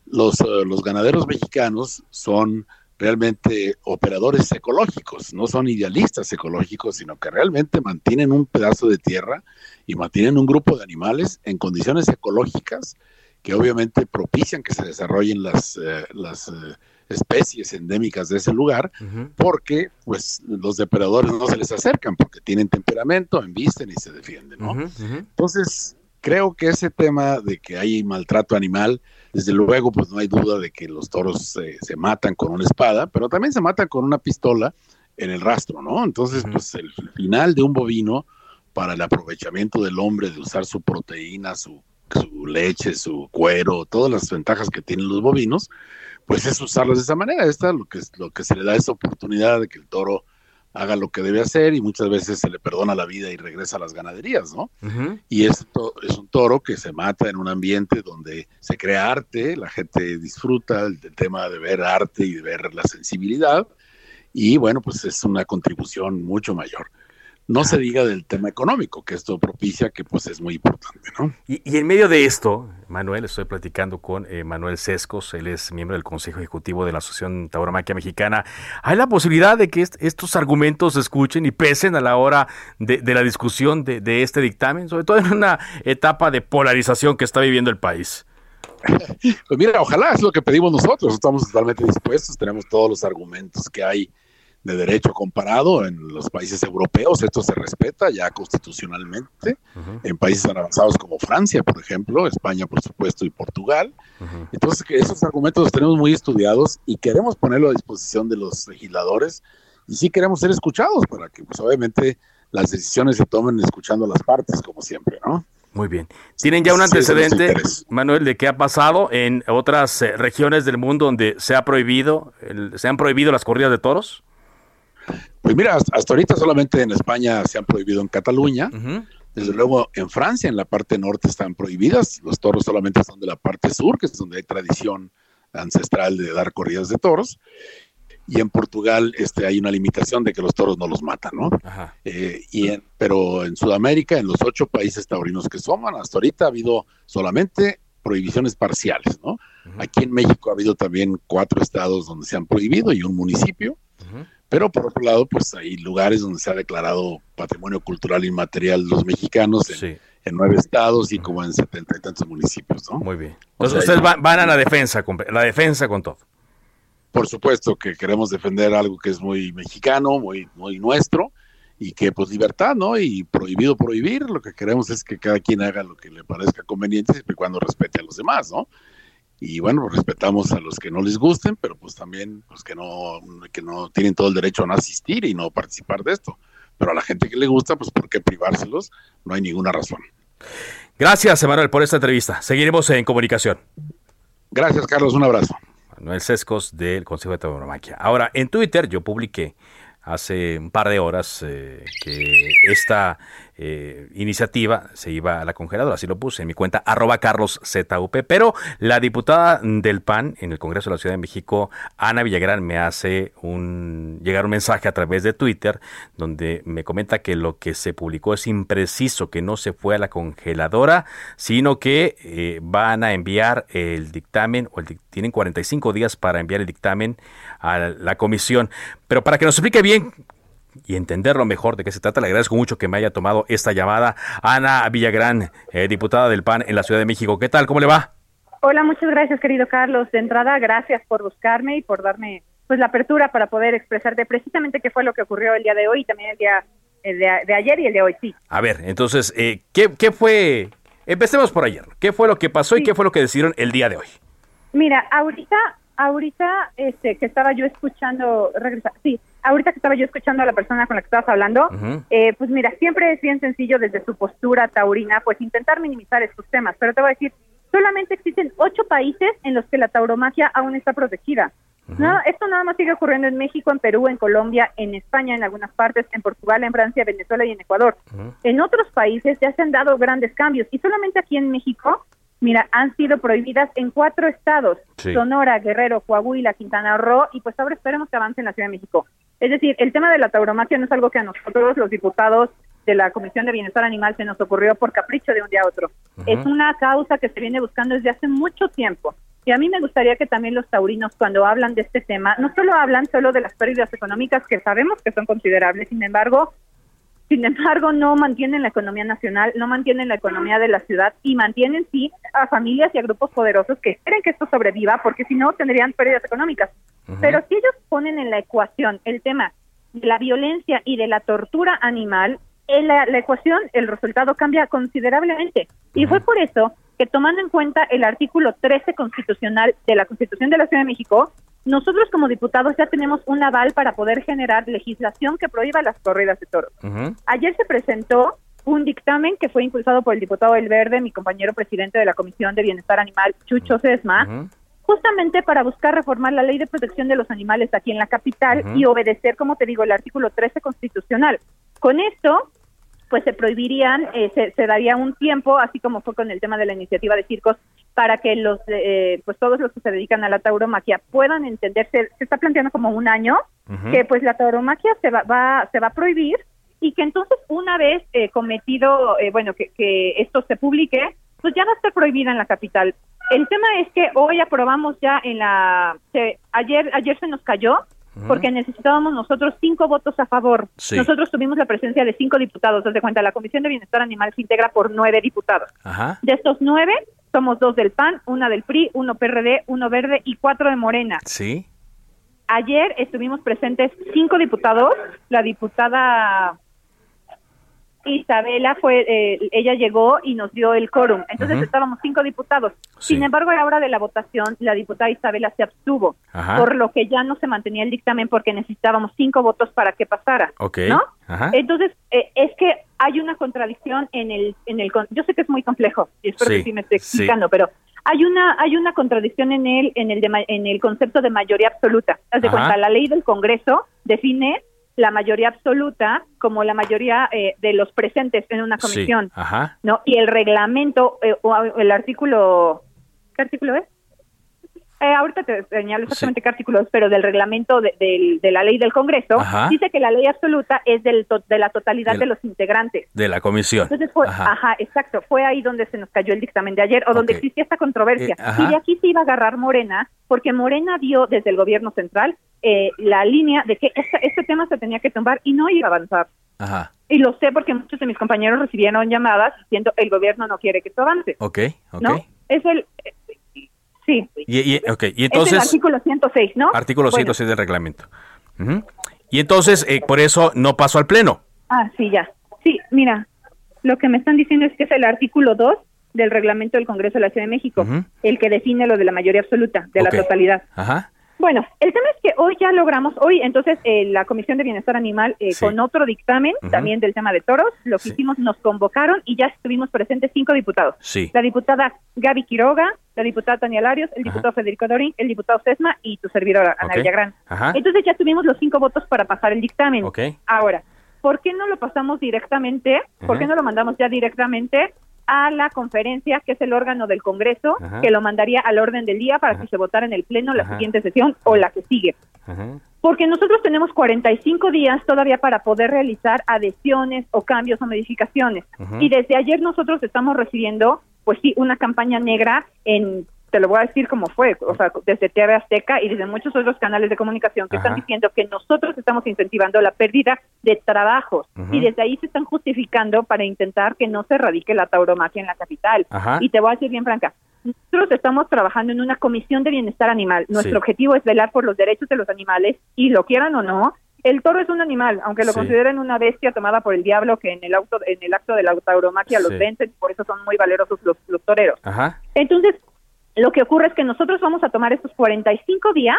los, eh, los ganaderos mexicanos son realmente operadores ecológicos, no son idealistas ecológicos, sino que realmente mantienen un pedazo de tierra y mantienen un grupo de animales en condiciones ecológicas que obviamente propician que se desarrollen las, eh, las eh, especies endémicas de ese lugar, porque pues los depredadores no se les acercan, porque tienen temperamento, embisten y se defienden, ¿no? Entonces, creo que ese tema de que hay maltrato animal, desde luego, pues no hay duda de que los toros se matan con una espada, pero también se matan con una pistola en el rastro, ¿no? Entonces, pues el final de un bovino para el aprovechamiento del hombre de usar su proteína, su, su leche, su cuero, todas las ventajas que tienen los bovinos, pues es usarlos de esa manera. Esta lo que, lo que se le da es oportunidad de que el toro haga lo que debe hacer y muchas veces se le perdona la vida y regresa a las ganaderías, ¿no? Y es, es un toro que se mata en un ambiente donde se crea arte, la gente disfruta el, tema de ver arte y de ver la sensibilidad y bueno, pues es una contribución mucho mayor. No se diga del tema económico, que esto propicia, que pues es muy importante, ¿no?
Y, en medio de esto, Manuel, estoy platicando con eh, Manuel Sescos, él es miembro del Consejo Ejecutivo de la Asociación Tauromaquia Mexicana. ¿Hay la posibilidad de que estos argumentos se escuchen y pesen a la hora de, la discusión de, de este dictamen, sobre todo en una etapa de polarización que está viviendo el país?
Pues mira, ojalá es lo que pedimos nosotros, estamos totalmente dispuestos, tenemos todos los argumentos que hay de derecho comparado en los países europeos, esto se respeta ya constitucionalmente, en países avanzados como Francia, por ejemplo, España, por supuesto, y Portugal. Entonces, que esos argumentos los tenemos muy estudiados y queremos ponerlo a disposición de los legisladores y sí queremos ser escuchados para que, pues obviamente, las decisiones se tomen escuchando a las partes, como siempre, ¿no?
Muy bien. ¿Tienen ya un antecedente, Manuel, de qué ha pasado en otras eh, regiones del mundo donde se ha prohibido, se han prohibido las corridas de toros?
Pues mira, hasta, ahorita solamente en España se han prohibido en Cataluña. Desde luego en Francia, en la parte norte están prohibidas. Los toros solamente son de la parte sur, que es donde hay tradición ancestral de dar corridas de toros. Y en Portugal este, hay una limitación de que los toros no los matan, ¿no? Eh, y pero en Sudamérica, en los ocho países taurinos que somos, hasta ahorita ha habido solamente prohibiciones parciales, ¿no? Aquí en México ha habido también cuatro estados donde se han prohibido y un municipio. Pero por otro lado, pues hay lugares donde se ha declarado patrimonio cultural inmaterial los mexicanos en, nueve estados y como en setenta y tantos municipios, ¿no?
Muy bien. Entonces ustedes van, a la defensa, la defensa con todo.
Por supuesto que queremos defender algo que es muy mexicano, muy, muy nuestro, y que pues libertad, ¿no? Y prohibido prohibir, lo que queremos es que cada quien haga lo que le parezca conveniente siempre y cuando respete a los demás, ¿no? Y bueno, respetamos a los que no les gusten, pero pues también pues que no, que no tienen todo el derecho a no asistir y no participar de esto. Pero a la gente que le gusta, pues ¿por qué privárselos? No hay ninguna razón.
Gracias, Emanuel, por esta entrevista. Seguiremos en comunicación.
Gracias, Carlos. Un abrazo.
Manuel Sescos del Consejo de Tauromaquia. Ahora, en Twitter yo publiqué hace un par de horas eh, que esta eh, iniciativa se iba a la congeladora, así lo puse en mi cuenta arroba carlos ZUP, pero la diputada del PAN en el Congreso de la Ciudad de México, Ana Villagrán, me hace un llegar un mensaje a través de Twitter donde me comenta que lo que se publicó es impreciso, que no se fue a la congeladora, sino que eh, van a enviar el dictamen, o tienen 45 días para enviar el dictamen a la comisión. Pero para que nos explique bien y entenderlo mejor de qué se trata, le agradezco mucho que me haya tomado esta llamada. Ana Villagrán, eh, diputada del PAN en la Ciudad de México. ¿Qué tal? ¿Cómo le va?
Hola, muchas gracias, querido Carlos. De entrada, gracias por buscarme y por darme pues la apertura para poder expresarte precisamente qué fue lo que ocurrió el día de hoy y también el día de, ayer y el de hoy, sí.
A ver, entonces, eh, ¿qué, ¿qué, fue? Empecemos por ayer. ¿Qué fue lo que pasó y qué fue lo que decidieron el día de hoy?
Mira, ahorita, ahorita, este, que estaba yo escuchando, regresa, sí, ahorita que estaba yo escuchando a la persona con la que estabas hablando, eh, pues mira, siempre es bien sencillo desde su postura taurina, pues intentar minimizar estos temas, pero te voy a decir, solamente existen ocho países en los que la tauromaquia aún está protegida. No, esto nada más sigue ocurriendo en México, en Perú, en Colombia, en España, en algunas partes, en Portugal, en Francia, Venezuela y en Ecuador. En otros países ya se han dado grandes cambios y solamente aquí en México Mira, han sido prohibidas en cuatro estados, Sonora, Guerrero, Coahuila, Quintana Roo, y pues ahora esperemos que avance en la Ciudad de México. Es decir, el tema de la tauromaquia no es algo que a nosotros, los diputados de la Comisión de Bienestar Animal, se nos ocurrió por capricho de un día a otro. Es una causa que se viene buscando desde hace mucho tiempo. Y a mí me gustaría que también los taurinos, cuando hablan de este tema, no solo hablan solo de las pérdidas económicas, que sabemos que son considerables, sin embargo, sin embargo, no mantienen la economía nacional, no mantienen la economía de la ciudad y mantienen sí a familias y a grupos poderosos que quieren que esto sobreviva, porque si no tendrían pérdidas económicas. Pero si ellos ponen en la ecuación el tema de la violencia y de la tortura animal, en la, ecuación el resultado cambia considerablemente. Y fue por eso que tomando en cuenta el artículo 13 constitucional de la Constitución de la Ciudad de México, nosotros como diputados ya tenemos un aval para poder generar legislación que prohíba las corridas de toros. Ayer se presentó un dictamen que fue impulsado por el diputado El Verde, mi compañero presidente de la Comisión de Bienestar Animal, Chucho Sesma, justamente para buscar reformar la ley de protección de los animales aquí en la capital y obedecer, como te digo, el artículo 13 constitucional. Con esto, pues se prohibirían, eh, se, daría un tiempo, así como fue con el tema de la iniciativa de circos, para que los, eh, pues todos los que se dedican a la tauromaquia puedan entenderse. Se está planteando como un año que pues la tauromaquia se va, va, se va a prohibir y que entonces una vez eh, cometido, bueno, que, que esto se publique, pues ya va a estar prohibida en la capital. El tema es que hoy aprobamos ya en la, ayer ayer se nos cayó porque necesitábamos nosotros cinco votos a favor. Nosotros tuvimos la presencia de cinco diputados. Desde cuenta, la Comisión de Bienestar Animal se integra por nueve diputados. De estos nueve, somos dos del PAN, una del PRI, uno PRD, uno verde y cuatro de Morena.
Sí.
Ayer estuvimos presentes cinco diputados. La diputada Isabela fue, eh, ella llegó y nos dio el quórum. Entonces estábamos cinco diputados. Sin embargo, a la hora de la votación, la diputada Isabela se abstuvo, por lo que ya no se mantenía el dictamen porque necesitábamos cinco votos para que pasara. ¿no? Entonces, eh, es que hay una contradicción en el, en el, yo sé que es muy complejo y espero que sí me esté explicando, pero hay una, hay una contradicción en el, en el, en el concepto de mayoría absoluta. Haz de cuenta, la ley del Congreso define la mayoría absoluta como la mayoría eh, de los presentes en una comisión, ¿no? Y el reglamento eh, o el artículo, ¿qué artículo es? Eh, ahorita te señalo exactamente qué artículo es, pero del reglamento de, la ley del Congreso, dice que la ley absoluta es del de la totalidad de los integrantes.
De la comisión.
Entonces fue, ajá. exacto, fue ahí donde se nos cayó el dictamen de ayer o donde existía esta controversia. y de aquí se iba a agarrar Morena, porque Morena dio desde el gobierno central eh, la línea de que este, este, tema se tenía que tumbar y no iba a avanzar.
Ajá.
Y lo sé porque muchos de mis compañeros recibieron llamadas diciendo el gobierno no quiere que esto avance.
Ok, ok.
¿No? Es el... sí.
Y, okay. y entonces... Es
el artículo 106, ¿no?
Artículo 106 del reglamento. Y entonces, eh, por eso no pasó al Pleno.
Ah, sí, ya. Sí, mira, lo que me están diciendo es que es el artículo 2 del reglamento del Congreso de la Ciudad de México, el que define lo de la mayoría absoluta, de la totalidad.
Ajá.
Bueno, el tema es que hoy ya logramos, hoy entonces eh, la Comisión de Bienestar Animal eh, con otro dictamen también del tema de toros, lo que hicimos nos convocaron y ya estuvimos presentes cinco diputados.
Sí.
La diputada Gaby Quiroga, la diputada Tania Larios, el diputado Federico Dorín, el diputado Sesma y tu servidora Ana Villagrán. Entonces ya tuvimos los cinco votos para pasar el dictamen. Ahora, ¿por qué no lo pasamos directamente? ¿Por qué no lo mandamos ya directamente a la conferencia, que es el órgano del Congreso, que lo mandaría al orden del día para que se votara en el Pleno la siguiente sesión o la que sigue. Porque nosotros tenemos 45 días todavía para poder realizar adhesiones o cambios o modificaciones. Y desde ayer nosotros estamos recibiendo, pues sí, una campaña negra en te lo voy a decir como fue, o sea, desde TV Azteca y desde muchos otros canales de comunicación que están diciendo que nosotros estamos incentivando la pérdida de trabajos y desde ahí se están justificando para intentar que no se radique la tauromaquia en la capital. Y te voy a decir bien franca, nosotros estamos trabajando en una comisión de bienestar animal. Nuestro objetivo es velar por los derechos de los animales y lo quieran o no, el toro es un animal, aunque lo consideren una bestia tomada por el diablo que en el auto en el acto de la tauromaquia los vencen, por eso son muy valerosos los, los toreros. Entonces, lo que ocurre es que nosotros vamos a tomar estos 45 días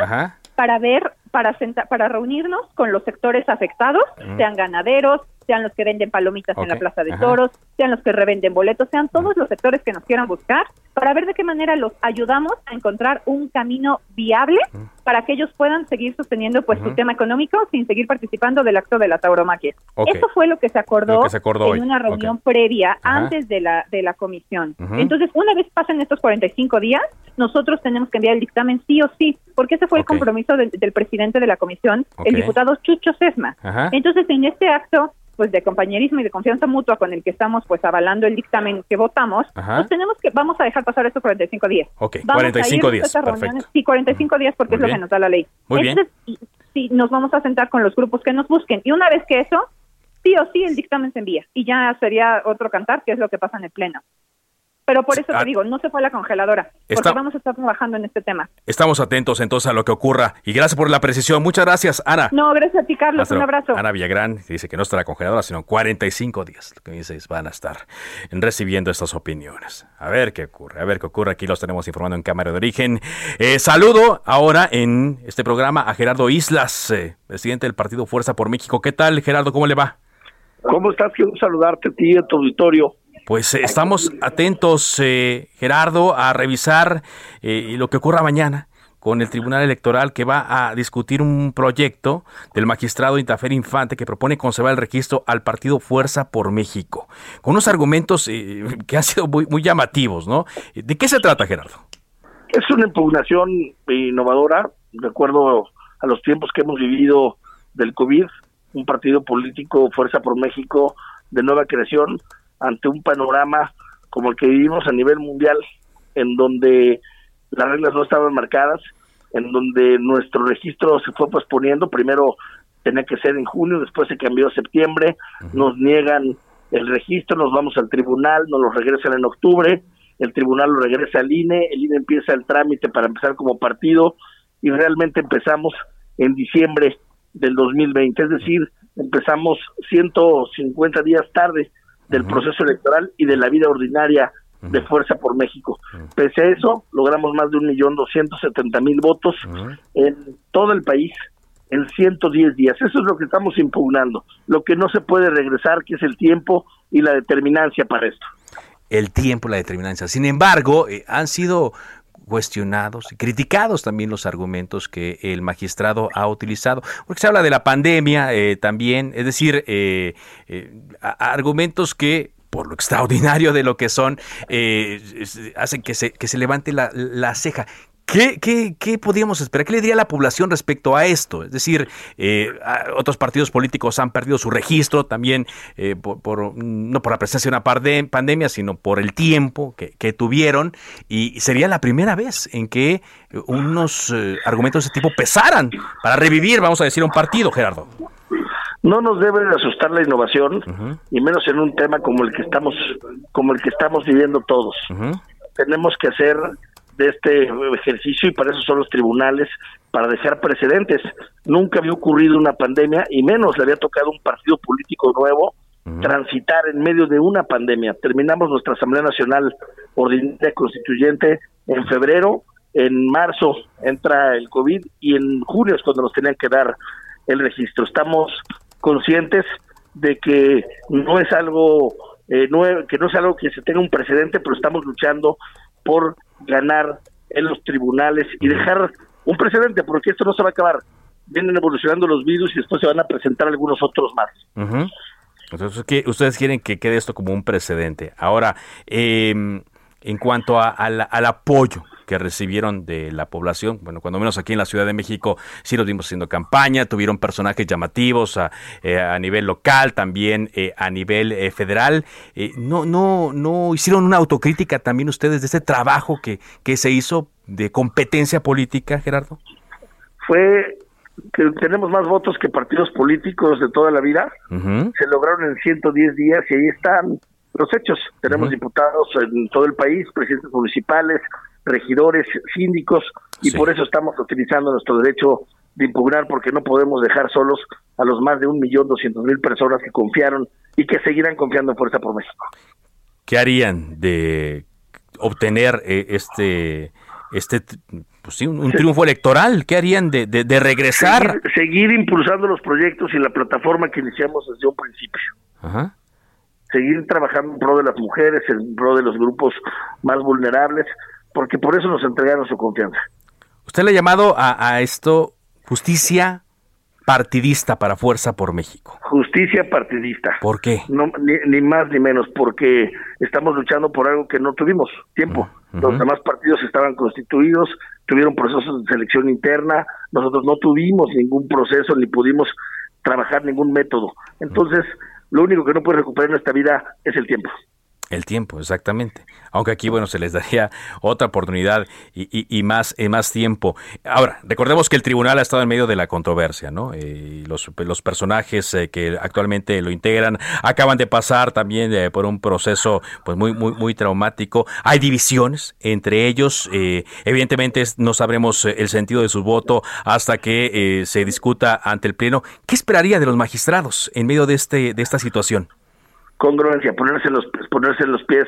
para ver, para, para reunirnos con los sectores afectados, sean ganaderos, sean los que venden palomitas en la Plaza de Toros, sean los que revenden boletos, sean todos los sectores que nos quieran buscar, para ver de qué manera los ayudamos a encontrar un camino viable para que ellos puedan seguir sosteniendo pues su tema económico sin seguir participando del acto de la tauromaquia. Eso fue lo que se acordó, en una reunión previa antes de la de la comisión. Entonces, una vez pasen estos 45 días, nosotros tenemos que enviar el dictamen sí o sí, porque ese fue el compromiso del, presidente de la comisión, el diputado Chucho Sesma. Entonces, en este acto pues de compañerismo y de confianza mutua con el que estamos pues avalando el dictamen que votamos, pues tenemos que vamos a dejar pasar estos 45 días.
Ok, 45 días,
perfecto. Sí, 45 días porque es lo que nos da la ley.
Muy bien.
sí, nos vamos a sentar con los grupos que nos busquen y una vez que eso, sí o sí el dictamen se envía y ya sería otro cantar, que es lo que pasa en el pleno. Pero por eso te ah. digo, no se fue a la congeladora, porque vamos a estar trabajando en este tema.
Estamos atentos entonces a lo que ocurra y gracias por la precisión. Muchas gracias, Ana.
No, gracias a ti, Carlos. un abrazo.
Ana Villagrán dice que no está la congeladora, sino 45 días. Lo que dices, van a estar recibiendo estas opiniones. A ver qué ocurre, a ver qué ocurre. Aquí los tenemos informando en Cámara de Origen. Eh, saludo ahora en este programa a Gerardo Islas, eh, presidente del Partido Fuerza por México. ¿Qué tal, Gerardo? ¿Cómo le va?
¿Cómo estás? Quiero saludarte a ti y a tu auditorio.
Pues estamos atentos, Gerardo, a revisar lo que ocurra mañana con el Tribunal Electoral que va a discutir un proyecto del magistrado Intafer Infante que propone conservar el registro al partido Fuerza por México, con unos argumentos eh, que han sido muy, muy llamativos, ¿no? ¿De qué se trata, Gerardo?
Es una impugnación innovadora, de acuerdo a los tiempos que hemos vivido del COVID, un partido político, Fuerza por México, de nueva creación, ante un panorama como el que vivimos a nivel mundial, en donde las reglas no estaban marcadas, en donde nuestro registro se fue posponiendo, primero tenía que ser en junio, después se cambió a septiembre, nos niegan el registro, nos vamos al tribunal, nos lo regresan en octubre, el tribunal lo regresa al INE, el INE empieza el trámite para empezar como partido y realmente empezamos en diciembre del 2020, es decir, empezamos 150 días tarde del proceso electoral y de la vida ordinaria de Fuerza por México. Pese a eso, logramos más de un millón doscientos setenta mil votos en todo el país en 110 días. Eso es lo que estamos impugnando. Lo que no se puede regresar, que es el tiempo y la determinancia para esto.
El tiempo, la determinancia. Sin embargo, eh, han sido cuestionados y criticados también los argumentos que el magistrado ha utilizado, porque se habla de la pandemia eh, también, es decir, eh, argumentos que por lo extraordinario de lo que son, eh, hacen que se, que se levante la, la ceja. ¿Qué, qué, ¿Qué, podríamos esperar? ¿Qué le diría la población respecto a esto? Es decir, eh, otros partidos políticos han perdido su registro también eh, por, no por la presencia de una pandemia, sino por el tiempo que, que tuvieron. Y sería la primera vez en que unos argumentos de ese tipo pesaran para revivir, vamos a decir, un partido, Gerardo.
No nos debe de asustar la innovación y menos en un tema como el que estamos como el que estamos viviendo todos. Tenemos que hacer de este ejercicio y para eso son los tribunales para dejar precedentes. Nunca había ocurrido una pandemia y menos le había tocado un partido político nuevo transitar en medio de una pandemia. Terminamos nuestra Asamblea Nacional Ordinaria Constituyente en febrero, en marzo entra el COVID y en junio es cuando nos tenían que dar el registro. Estamos conscientes de que no es algo eh, que no es algo que se tenga un precedente, pero estamos luchando por ganar en los tribunales y dejar un precedente, porque esto no se va a acabar. Vienen evolucionando los virus y después se van a presentar algunos otros más.
Entonces, ¿qué, ustedes quieren que quede esto como un precedente. Ahora, em, en cuanto al apoyo que recibieron de la población. Bueno, cuando menos aquí en la Ciudad de México sí los vimos haciendo campaña, tuvieron personajes llamativos a, eh, a nivel local, también eh, a nivel eh, federal. no, no, no hicieron una autocrítica también ustedes de ese trabajo que, que se hizo de competencia política, Gerardo.
Fue que tenemos más votos que partidos políticos de toda la vida. Se lograron en 110 días y ahí están los hechos. Tenemos diputados en todo el país, presidentes municipales, regidores, síndicos, y por eso estamos utilizando nuestro derecho de impugnar, porque no podemos dejar solos a los más de un millón doscientos mil personas que confiaron y que seguirán confiando en Fuerza por México.
¿Qué harían de obtener eh, este este pues sí, un, triunfo electoral? ¿Qué harían de, de, regresar?
Seguir, seguir, impulsando los proyectos y la plataforma que iniciamos desde un principio. Ajá. Seguir trabajando en pro de las mujeres, en pro de los grupos más vulnerables, porque por eso nos entregaron su confianza.
Usted le ha llamado a, esto justicia partidista para Fuerza por México.
Justicia partidista.
¿Por qué?
No, ni, más ni menos, porque estamos luchando por algo que no tuvimos tiempo. Los demás partidos estaban constituidos, tuvieron procesos de selección interna, nosotros no tuvimos ningún proceso ni pudimos trabajar ningún método. Entonces, lo único que no puede recuperar en esta vida es el tiempo.
El tiempo, exactamente. Aunque aquí, bueno, se les daría otra oportunidad y, más, y más tiempo. Ahora, recordemos que el tribunal ha estado en medio de la controversia, ¿no? Eh, los, los, personajes eh, que actualmente lo integran acaban de pasar también eh, por un proceso pues muy, muy, muy traumático. Hay divisiones entre ellos. evidentemente no sabremos el sentido de su voto hasta que se discuta ante el Pleno. ¿Qué esperaría de los magistrados en medio de, este, de esta situación?
Congruencia, ponerse en los, ponerse en los pies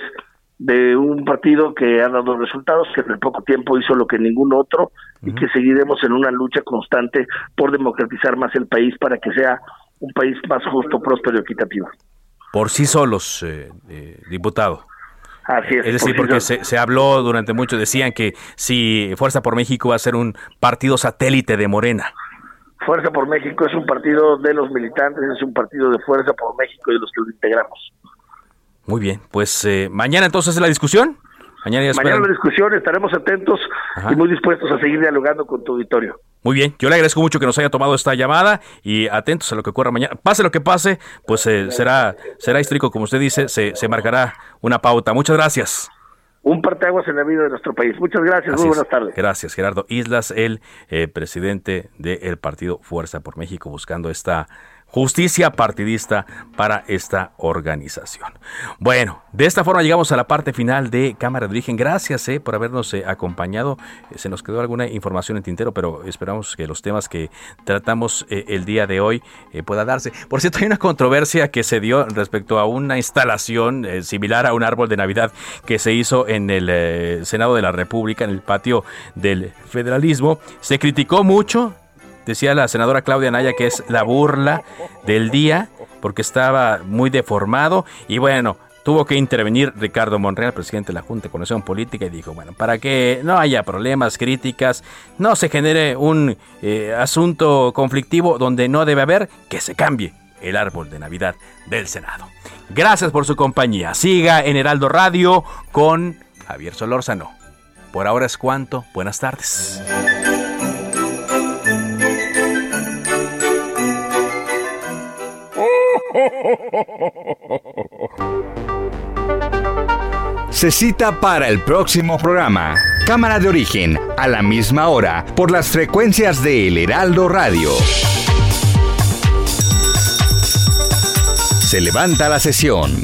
de un partido que ha dado resultados, que en poco tiempo hizo lo que ningún otro y que seguiremos en una lucha constante por democratizar más el país para que sea un país más justo, próspero y equitativo.
por sí solos, eh, diputado.
Así es.
Es decir, porque se, se, habló durante mucho, decían que si Fuerza por México va a ser un partido satélite de Morena.
Fuerza por México es un partido de los militantes, es un partido de Fuerza por México y de los que lo integramos.
Muy bien, pues eh, mañana entonces la discusión.
Mañana, mañana la discusión, estaremos atentos y muy dispuestos a seguir dialogando con tu auditorio.
Muy bien, yo le agradezco mucho que nos haya tomado esta llamada y atentos a lo que ocurra mañana. Pase lo que pase, pues eh, será será histórico, como usted dice, se, se marcará una pauta. Muchas gracias
un parteaguas en la vida de nuestro país. Muchas gracias, muy buenas tardes.
Gracias, Gerardo Islas, el eh, presidente del partido Fuerza por México, buscando esta justicia partidista para esta organización. Bueno, de esta forma llegamos a la parte final de Cámara de Origen. Gracias eh, por habernos eh, acompañado. Eh, se nos quedó alguna información en tintero, pero esperamos que los temas que tratamos el día de hoy pueda darse. Por cierto, hay una controversia que se dio respecto a una instalación similar a un árbol de Navidad que se hizo en el Senado de la República, en el patio del federalismo. Se criticó mucho, Decía la senadora Claudia Naya que es la burla del día porque estaba muy deformado y bueno, tuvo que intervenir Ricardo Monreal, presidente de la Junta de Conexión Política, y dijo, bueno, para que no haya problemas, críticas, no se genere un eh, asunto conflictivo donde no debe haber, que se cambie el árbol de Navidad del Senado. Gracias por su compañía. Siga en Heraldo Radio con Javier Solórzano. Por ahora es cuanto. Buenas tardes.
Se cita para el próximo programa. Cámara de origen, a la misma hora, por las frecuencias de El Heraldo Radio. Se levanta la sesión.